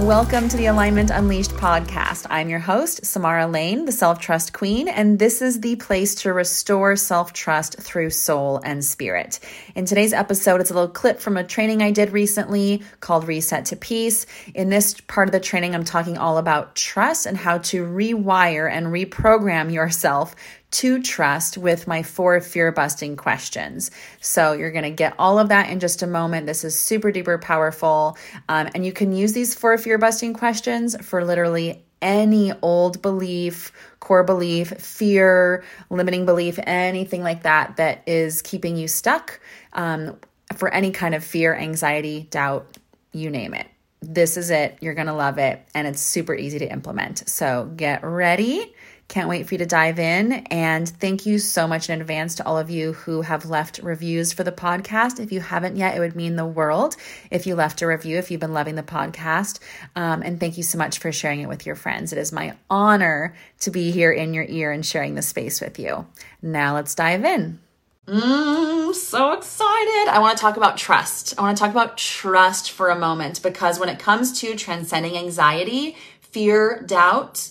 Welcome to the Alignment Unleashed podcast. I'm your host, Samara Lane, the self trust queen, and this is the place to restore self trust through soul and spirit. In today's episode, it's a little clip from a training I did recently called Reset to Peace. In this part of the training, I'm talking all about trust and how to rewire and reprogram yourself to trust with my four fear busting questions. So you're going to get all of that in just a moment. This is super duper powerful. Um, and you can use these four fear busting questions for literally any old belief, core belief, fear, limiting belief, anything like that that is keeping you stuck um, for any kind of fear, anxiety, doubt, you name it. This is it. You're going to love it. And it's super easy to implement. So get ready can't wait for you to dive in. And thank you so much in advance to all of you who have left reviews for the podcast. If you haven't yet, it would mean the world if you left a review, if you've been loving the podcast. Um, and thank you so much for sharing it with your friends. It is my honor to be here in your ear and sharing the space with you. Now let's dive in. Mm, so excited. I want to talk about trust. I want to talk about trust for a moment because when it comes to transcending anxiety, fear, doubt,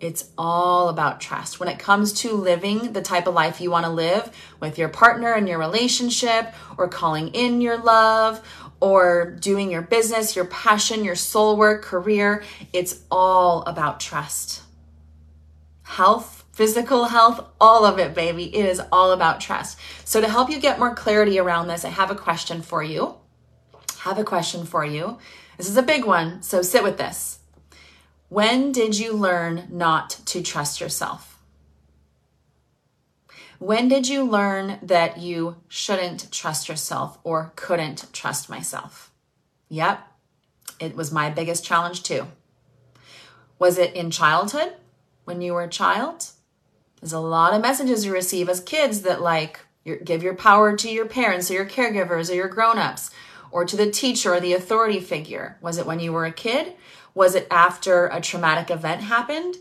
it's all about trust. When it comes to living the type of life you want to live with your partner and your relationship, or calling in your love, or doing your business, your passion, your soul work, career, it's all about trust. Health, physical health, all of it, baby. It is all about trust. So, to help you get more clarity around this, I have a question for you. Have a question for you. This is a big one, so sit with this. When did you learn not to trust yourself? When did you learn that you shouldn't trust yourself or couldn't trust myself? Yep, it was my biggest challenge too. Was it in childhood when you were a child? There's a lot of messages you receive as kids that, like, give your power to your parents or your caregivers or your grown ups or to the teacher or the authority figure. Was it when you were a kid? Was it after a traumatic event happened?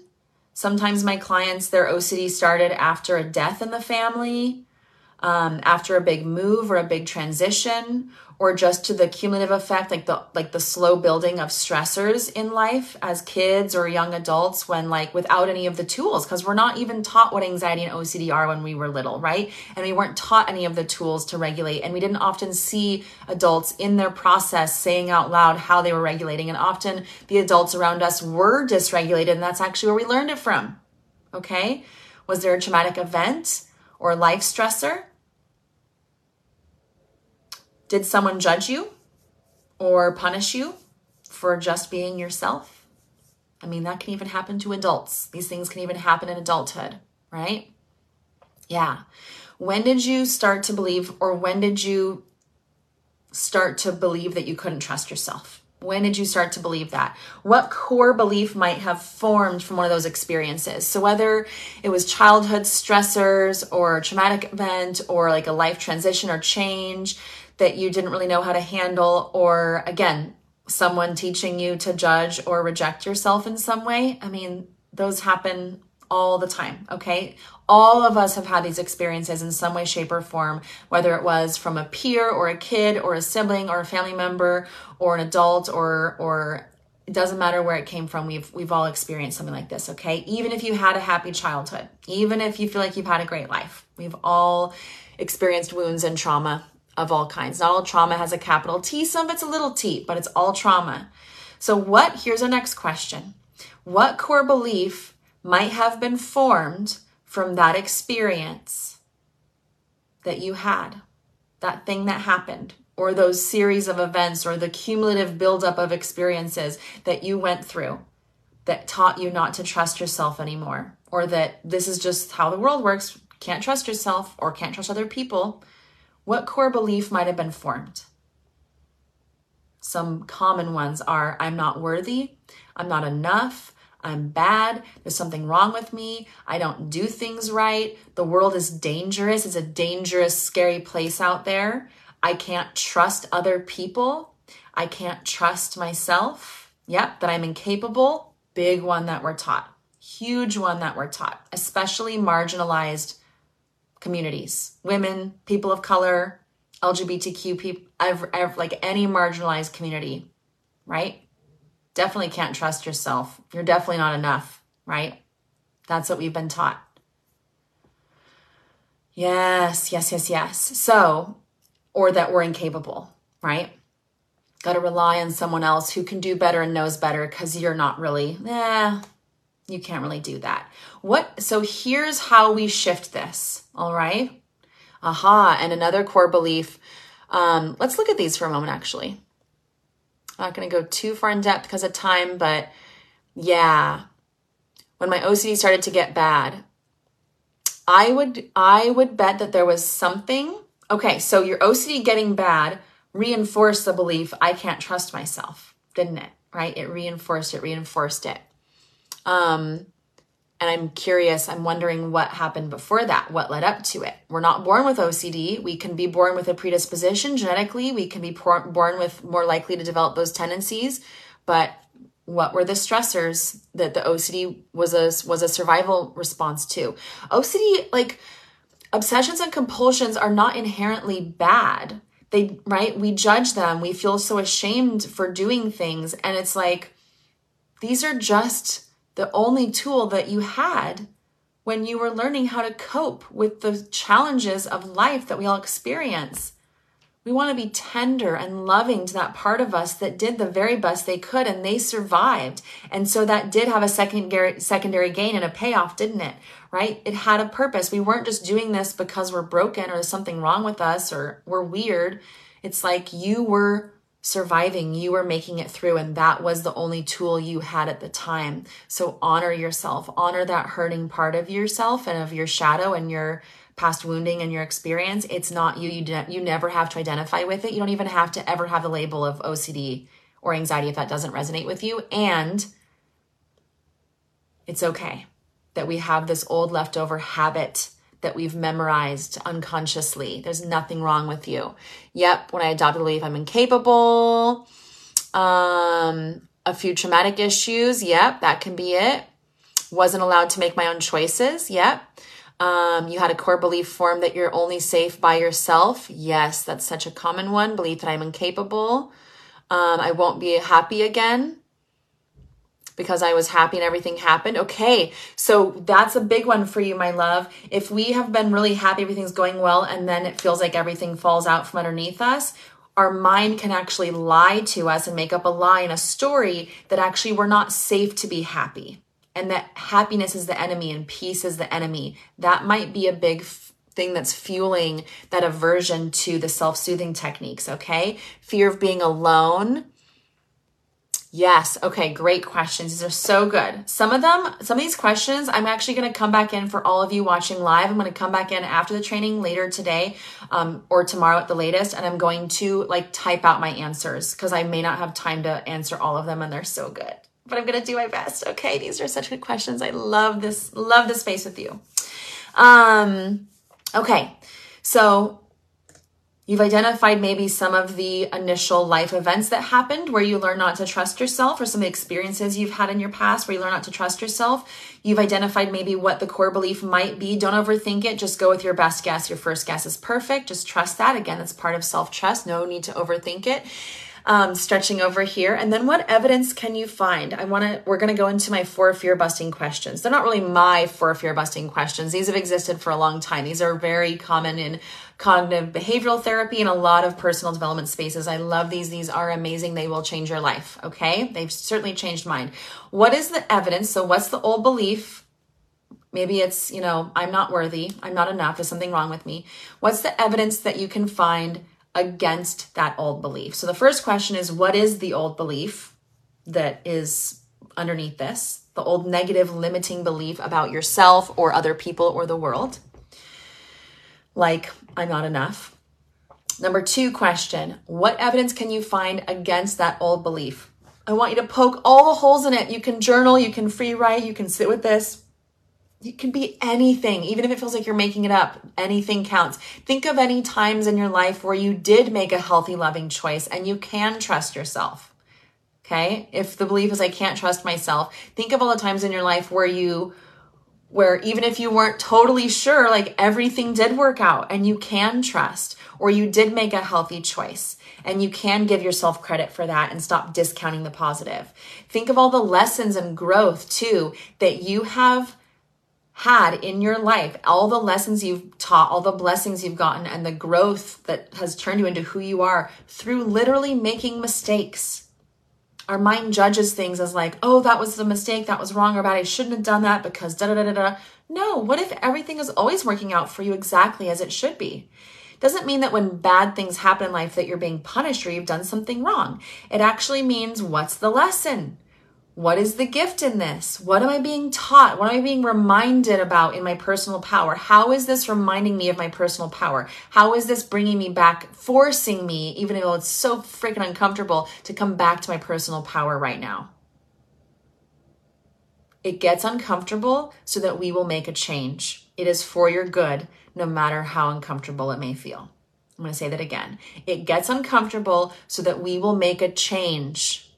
Sometimes my clients, their OCD started after a death in the family, um, after a big move or a big transition, or just to the cumulative effect like the like the slow building of stressors in life as kids or young adults when like without any of the tools because we're not even taught what anxiety and OCD are when we were little right? And we weren't taught any of the tools to regulate and we didn't often see adults in their process saying out loud how they were regulating and often the adults around us were dysregulated and that's actually where we learned it from okay? Was there a traumatic event or life stressor did someone judge you or punish you for just being yourself? I mean, that can even happen to adults. These things can even happen in adulthood, right? Yeah. When did you start to believe, or when did you start to believe that you couldn't trust yourself? When did you start to believe that? What core belief might have formed from one of those experiences? So, whether it was childhood stressors or traumatic event or like a life transition or change, that you didn't really know how to handle, or again, someone teaching you to judge or reject yourself in some way. I mean, those happen all the time, okay? All of us have had these experiences in some way, shape, or form, whether it was from a peer or a kid or a sibling or a family member or an adult or, or it doesn't matter where it came from. We've, we've all experienced something like this, okay? Even if you had a happy childhood, even if you feel like you've had a great life, we've all experienced wounds and trauma of all kinds. Not all trauma has a capital T, some of it's a little t, but it's all trauma. So, what, here's our next question What core belief might have been formed from that experience that you had, that thing that happened, or those series of events, or the cumulative buildup of experiences that you went through that taught you not to trust yourself anymore, or that this is just how the world works, can't trust yourself, or can't trust other people? What core belief might have been formed? Some common ones are I'm not worthy, I'm not enough, I'm bad, there's something wrong with me, I don't do things right, the world is dangerous, it's a dangerous, scary place out there, I can't trust other people, I can't trust myself. Yep, that I'm incapable. Big one that we're taught. Huge one that we're taught, especially marginalized communities women, people of color, LGBTQ people, ever, like any marginalized community, right? definitely can't trust yourself. You're definitely not enough, right? That's what we've been taught. Yes, yes, yes, yes. So, or that we're incapable, right? Got to rely on someone else who can do better and knows better because you're not really, eh, you can't really do that. What, so here's how we shift this, all right? Aha, and another core belief. Um, let's look at these for a moment, actually. I'm not going to go too far in depth because of time, but yeah, when my OCD started to get bad, I would I would bet that there was something. Okay, so your OCD getting bad reinforced the belief I can't trust myself, didn't it? Right? It reinforced it, reinforced it. Um and I'm curious, I'm wondering what happened before that, what led up to it. We're not born with OCD. We can be born with a predisposition genetically. We can be born with more likely to develop those tendencies. But what were the stressors that the OCD was a was a survival response to? OCD like obsessions and compulsions are not inherently bad. They right? We judge them. We feel so ashamed for doing things and it's like these are just the only tool that you had when you were learning how to cope with the challenges of life that we all experience. We want to be tender and loving to that part of us that did the very best they could and they survived. And so that did have a secondary secondary gain and a payoff, didn't it? Right? It had a purpose. We weren't just doing this because we're broken or there's something wrong with us or we're weird. It's like you were surviving, you were making it through, and that was the only tool you had at the time. So honor yourself, honor that hurting part of yourself and of your shadow and your past wounding and your experience. It's not you. You de- you never have to identify with it. You don't even have to ever have the label of OCD or anxiety if that doesn't resonate with you. And it's okay that we have this old leftover habit that we've memorized unconsciously. There's nothing wrong with you. Yep, when I adopted the belief I'm incapable, um, a few traumatic issues. Yep, that can be it. Wasn't allowed to make my own choices. Yep. Um, you had a core belief form that you're only safe by yourself. Yes, that's such a common one. Belief that I'm incapable. Um, I won't be happy again because I was happy and everything happened. Okay, so that's a big one for you, my love. If we have been really happy, everything's going well, and then it feels like everything falls out from underneath us, our mind can actually lie to us and make up a lie and a story that actually we're not safe to be happy and that happiness is the enemy and peace is the enemy. That might be a big f- thing that's fueling that aversion to the self soothing techniques, okay? Fear of being alone Yes. Okay. Great questions. These are so good. Some of them, some of these questions, I'm actually going to come back in for all of you watching live. I'm going to come back in after the training later today um, or tomorrow at the latest. And I'm going to like type out my answers because I may not have time to answer all of them and they're so good. But I'm going to do my best. Okay. These are such good questions. I love this, love this space with you. Um, okay. So You've identified maybe some of the initial life events that happened where you learn not to trust yourself, or some experiences you've had in your past where you learn not to trust yourself. You've identified maybe what the core belief might be. Don't overthink it. Just go with your best guess. Your first guess is perfect. Just trust that. Again, that's part of self trust. No need to overthink it. Um, stretching over here. And then what evidence can you find? I want to, we're going to go into my four fear busting questions. They're not really my four fear busting questions. These have existed for a long time. These are very common in cognitive behavioral therapy and a lot of personal development spaces. I love these. These are amazing. They will change your life. Okay. They've certainly changed mine. What is the evidence? So, what's the old belief? Maybe it's, you know, I'm not worthy. I'm not enough. There's something wrong with me. What's the evidence that you can find against that old belief? So, the first question is what is the old belief that is underneath this? The old negative limiting belief about yourself or other people or the world like I'm not enough. Number two question What evidence can you find against that old belief? I want you to poke all the holes in it. You can journal, you can free write, you can sit with this. It can be anything, even if it feels like you're making it up. Anything counts. Think of any times in your life where you did make a healthy, loving choice and you can trust yourself. Okay. If the belief is I can't trust myself, think of all the times in your life where you where even if you weren't totally sure, like everything did work out and you can trust, or you did make a healthy choice and you can give yourself credit for that and stop discounting the positive. Think of all the lessons and growth too that you have had in your life, all the lessons you've taught, all the blessings you've gotten, and the growth that has turned you into who you are through literally making mistakes. Our mind judges things as like, oh, that was a mistake, that was wrong or bad, I shouldn't have done that because da da da da da. No, what if everything is always working out for you exactly as it should be? Doesn't mean that when bad things happen in life that you're being punished or you've done something wrong. It actually means what's the lesson? What is the gift in this? What am I being taught? What am I being reminded about in my personal power? How is this reminding me of my personal power? How is this bringing me back, forcing me, even though it's so freaking uncomfortable, to come back to my personal power right now? It gets uncomfortable so that we will make a change. It is for your good, no matter how uncomfortable it may feel. I'm going to say that again. It gets uncomfortable so that we will make a change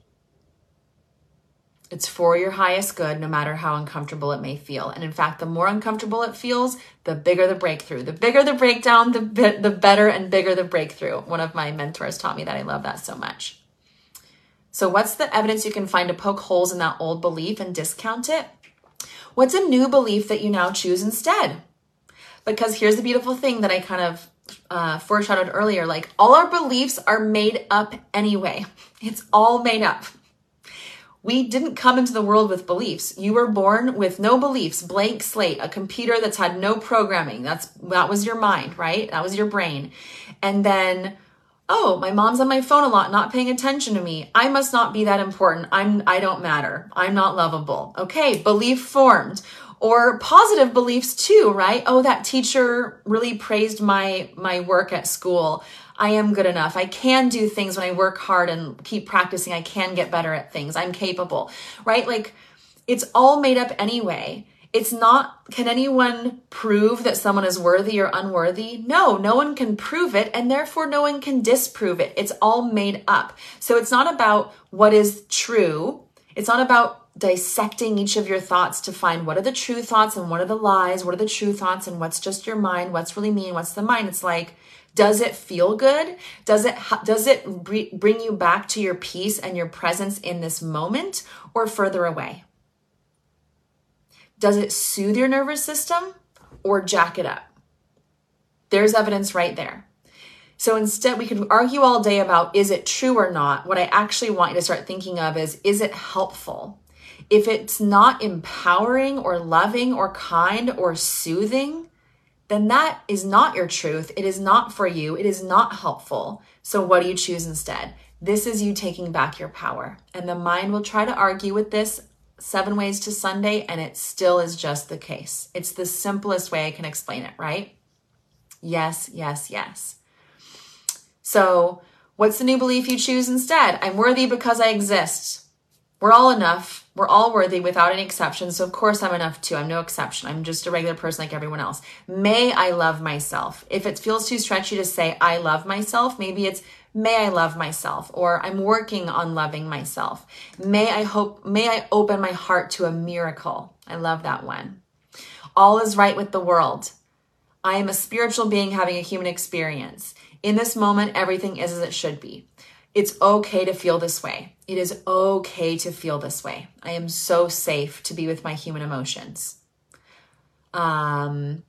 it's for your highest good, no matter how uncomfortable it may feel. And in fact, the more uncomfortable it feels, the bigger the breakthrough. The bigger the breakdown, the, the better and bigger the breakthrough. One of my mentors taught me that. I love that so much. So, what's the evidence you can find to poke holes in that old belief and discount it? What's a new belief that you now choose instead? Because here's the beautiful thing that I kind of uh, foreshadowed earlier like, all our beliefs are made up anyway. It's all made up. We didn't come into the world with beliefs. You were born with no beliefs, blank slate, a computer that's had no programming. That's that was your mind, right? That was your brain. And then oh, my mom's on my phone a lot, not paying attention to me. I must not be that important. I'm I don't matter. I'm not lovable. Okay, belief formed or positive beliefs too, right? Oh, that teacher really praised my my work at school. I am good enough. I can do things when I work hard and keep practicing. I can get better at things. I'm capable, right? Like it's all made up anyway. It's not, can anyone prove that someone is worthy or unworthy? No, no one can prove it, and therefore no one can disprove it. It's all made up. So it's not about what is true. It's not about dissecting each of your thoughts to find what are the true thoughts and what are the lies, what are the true thoughts and what's just your mind, what's really mean, what's the mind. It's like, does it feel good? Does it does it bring you back to your peace and your presence in this moment or further away? Does it soothe your nervous system or jack it up? There's evidence right there. So instead, we could argue all day about is it true or not. What I actually want you to start thinking of is is it helpful? If it's not empowering or loving or kind or soothing, then that is not your truth. It is not for you. It is not helpful. So, what do you choose instead? This is you taking back your power. And the mind will try to argue with this seven ways to Sunday, and it still is just the case. It's the simplest way I can explain it, right? Yes, yes, yes. So, what's the new belief you choose instead? I'm worthy because I exist. We're all enough. We're all worthy without any exception. So, of course, I'm enough too. I'm no exception. I'm just a regular person like everyone else. May I love myself. If it feels too stretchy to say, I love myself, maybe it's, may I love myself or I'm working on loving myself. May I hope, may I open my heart to a miracle. I love that one. All is right with the world. I am a spiritual being having a human experience. In this moment, everything is as it should be. It's okay to feel this way. It is okay to feel this way. I am so safe to be with my human emotions. Um,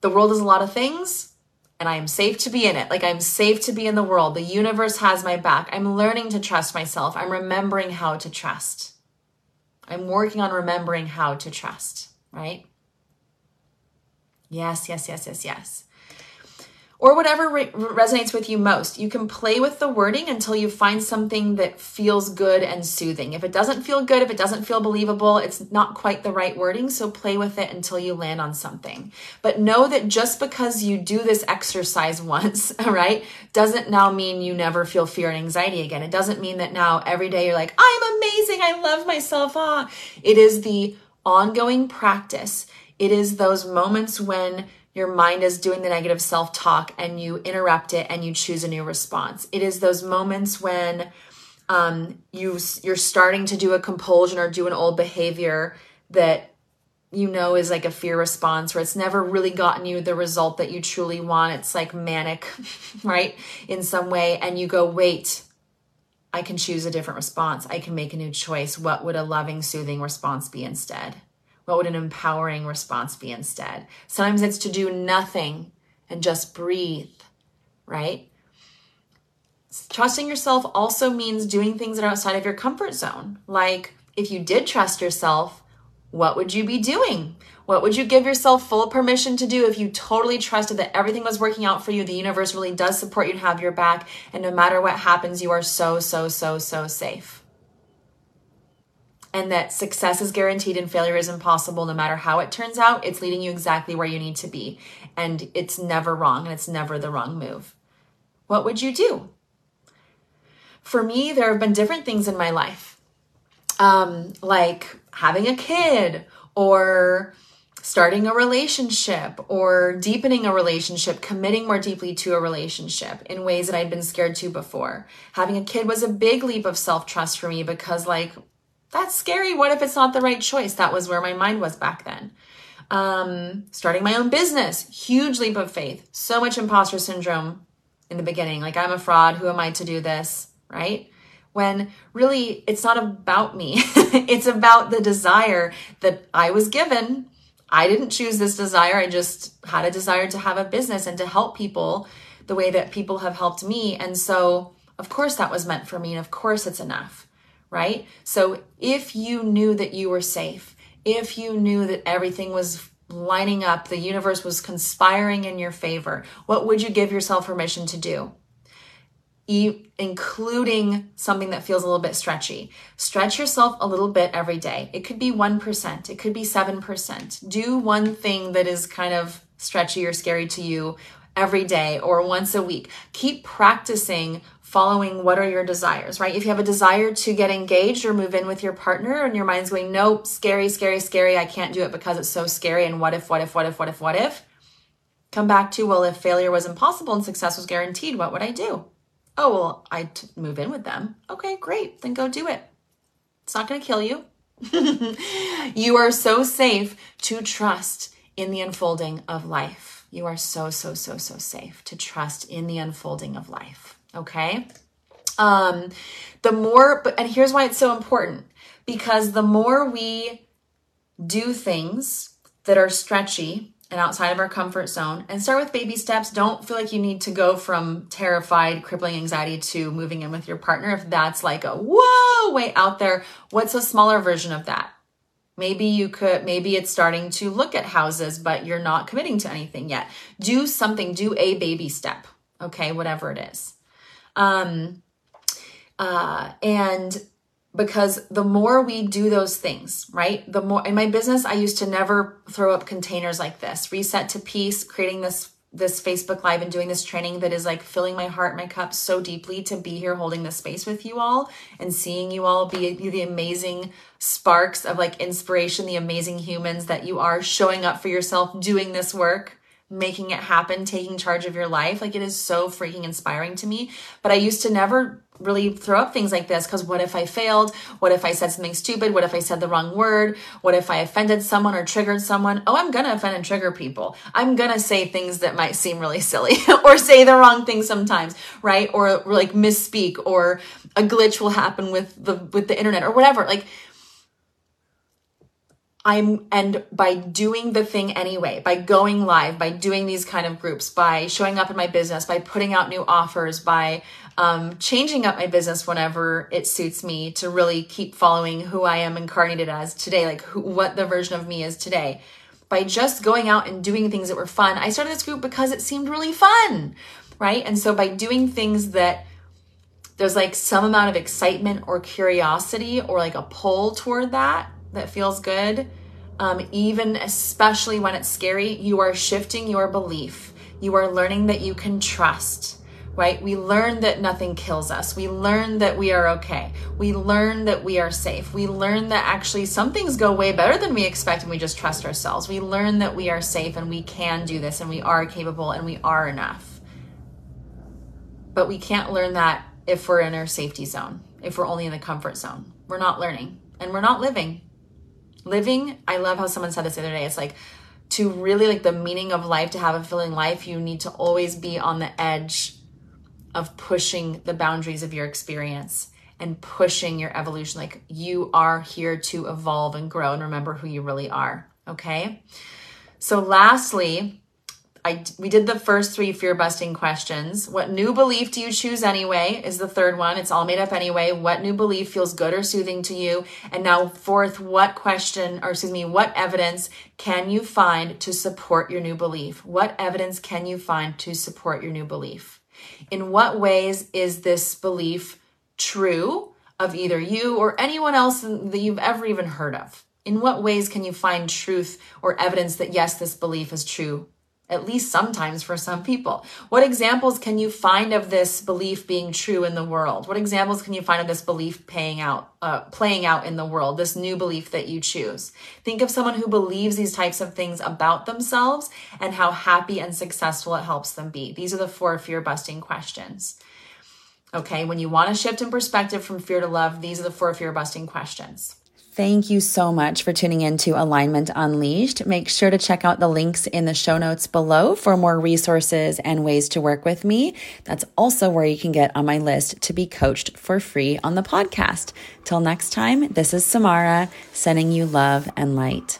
the world is a lot of things, and I am safe to be in it. Like I'm safe to be in the world. The universe has my back. I'm learning to trust myself. I'm remembering how to trust. I'm working on remembering how to trust, right? Yes, yes, yes, yes, yes or whatever re- resonates with you most. You can play with the wording until you find something that feels good and soothing. If it doesn't feel good, if it doesn't feel believable, it's not quite the right wording. So play with it until you land on something. But know that just because you do this exercise once, right, doesn't now mean you never feel fear and anxiety again. It doesn't mean that now every day you're like, I'm amazing. I love myself. Ah, it is the ongoing practice. It is those moments when your mind is doing the negative self talk and you interrupt it and you choose a new response. It is those moments when um, you you're starting to do a compulsion or do an old behavior that you know is like a fear response where it's never really gotten you the result that you truly want. It's like manic, right? In some way. And you go, wait, I can choose a different response. I can make a new choice. What would a loving, soothing response be instead? What would an empowering response be instead? Sometimes it's to do nothing and just breathe, right? Trusting yourself also means doing things that are outside of your comfort zone. Like if you did trust yourself, what would you be doing? What would you give yourself full permission to do if you totally trusted that everything was working out for you? The universe really does support you and have your back. And no matter what happens, you are so, so, so, so safe. And that success is guaranteed and failure is impossible. No matter how it turns out, it's leading you exactly where you need to be. And it's never wrong and it's never the wrong move. What would you do? For me, there have been different things in my life, um, like having a kid or starting a relationship or deepening a relationship, committing more deeply to a relationship in ways that I'd been scared to before. Having a kid was a big leap of self trust for me because, like, that's scary. What if it's not the right choice? That was where my mind was back then. Um, starting my own business, huge leap of faith. So much imposter syndrome in the beginning. Like, I'm a fraud. Who am I to do this? Right? when really it's not about me. it's about the desire that I was given I didn't choose this desire. I just had a desire to have a business and to help people the way that people have helped me. And so, of course, that was meant for me. And of course, it's enough, right? So, if you knew that you were safe, if you knew that everything was lining up, the universe was conspiring in your favor, what would you give yourself permission to do? E- including something that feels a little bit stretchy. Stretch yourself a little bit every day. It could be 1%, it could be 7%. Do one thing that is kind of stretchy or scary to you every day or once a week. Keep practicing following what are your desires, right? If you have a desire to get engaged or move in with your partner and your mind's going, nope, scary, scary, scary, I can't do it because it's so scary. And what if, what if, what if, what if, what if? Come back to, well, if failure was impossible and success was guaranteed, what would I do? Oh, well, I'd move in with them. Okay, great. Then go do it. It's not going to kill you. you are so safe to trust in the unfolding of life. You are so, so, so, so safe to trust in the unfolding of life. Okay? Um, the more, and here's why it's so important because the more we do things that are stretchy and outside of our comfort zone and start with baby steps. Don't feel like you need to go from terrified, crippling anxiety to moving in with your partner. If that's like a whoa, way out there, what's a smaller version of that? Maybe you could, maybe it's starting to look at houses, but you're not committing to anything yet. Do something, do a baby step, okay, whatever it is. Um, uh, and because the more we do those things, right? The more in my business, I used to never throw up containers like this. Reset to peace, creating this this Facebook live and doing this training that is like filling my heart, my cup so deeply to be here holding this space with you all and seeing you all be, be the amazing sparks of like inspiration, the amazing humans that you are showing up for yourself, doing this work making it happen, taking charge of your life. Like it is so freaking inspiring to me. But I used to never really throw up things like this because what if I failed? What if I said something stupid? What if I said the wrong word? What if I offended someone or triggered someone? Oh, I'm gonna offend and trigger people. I'm gonna say things that might seem really silly or say the wrong thing sometimes, right? Or, or like misspeak or a glitch will happen with the with the internet or whatever. Like I'm, and by doing the thing anyway, by going live, by doing these kind of groups, by showing up in my business, by putting out new offers, by um, changing up my business whenever it suits me to really keep following who I am incarnated as today, like who, what the version of me is today. By just going out and doing things that were fun, I started this group because it seemed really fun, right? And so by doing things that there's like some amount of excitement or curiosity or like a pull toward that, that feels good, um, even especially when it's scary, you are shifting your belief. You are learning that you can trust, right? We learn that nothing kills us. We learn that we are okay. We learn that we are safe. We learn that actually some things go way better than we expect and we just trust ourselves. We learn that we are safe and we can do this and we are capable and we are enough. But we can't learn that if we're in our safety zone, if we're only in the comfort zone. We're not learning and we're not living living, I love how someone said this the other day. It's like to really like the meaning of life, to have a fulfilling life, you need to always be on the edge of pushing the boundaries of your experience and pushing your evolution. Like you are here to evolve and grow and remember who you really are. Okay. So, lastly, I, we did the first three fear busting questions. What new belief do you choose anyway? Is the third one. It's all made up anyway. What new belief feels good or soothing to you? And now, fourth, what question, or excuse me, what evidence can you find to support your new belief? What evidence can you find to support your new belief? In what ways is this belief true of either you or anyone else that you've ever even heard of? In what ways can you find truth or evidence that yes, this belief is true? At least sometimes for some people. What examples can you find of this belief being true in the world? What examples can you find of this belief paying out, uh, playing out in the world? This new belief that you choose. Think of someone who believes these types of things about themselves and how happy and successful it helps them be. These are the four fear busting questions. Okay, when you want to shift in perspective from fear to love, these are the four fear busting questions. Thank you so much for tuning in to Alignment Unleashed. Make sure to check out the links in the show notes below for more resources and ways to work with me. That's also where you can get on my list to be coached for free on the podcast. Till next time, this is Samara sending you love and light.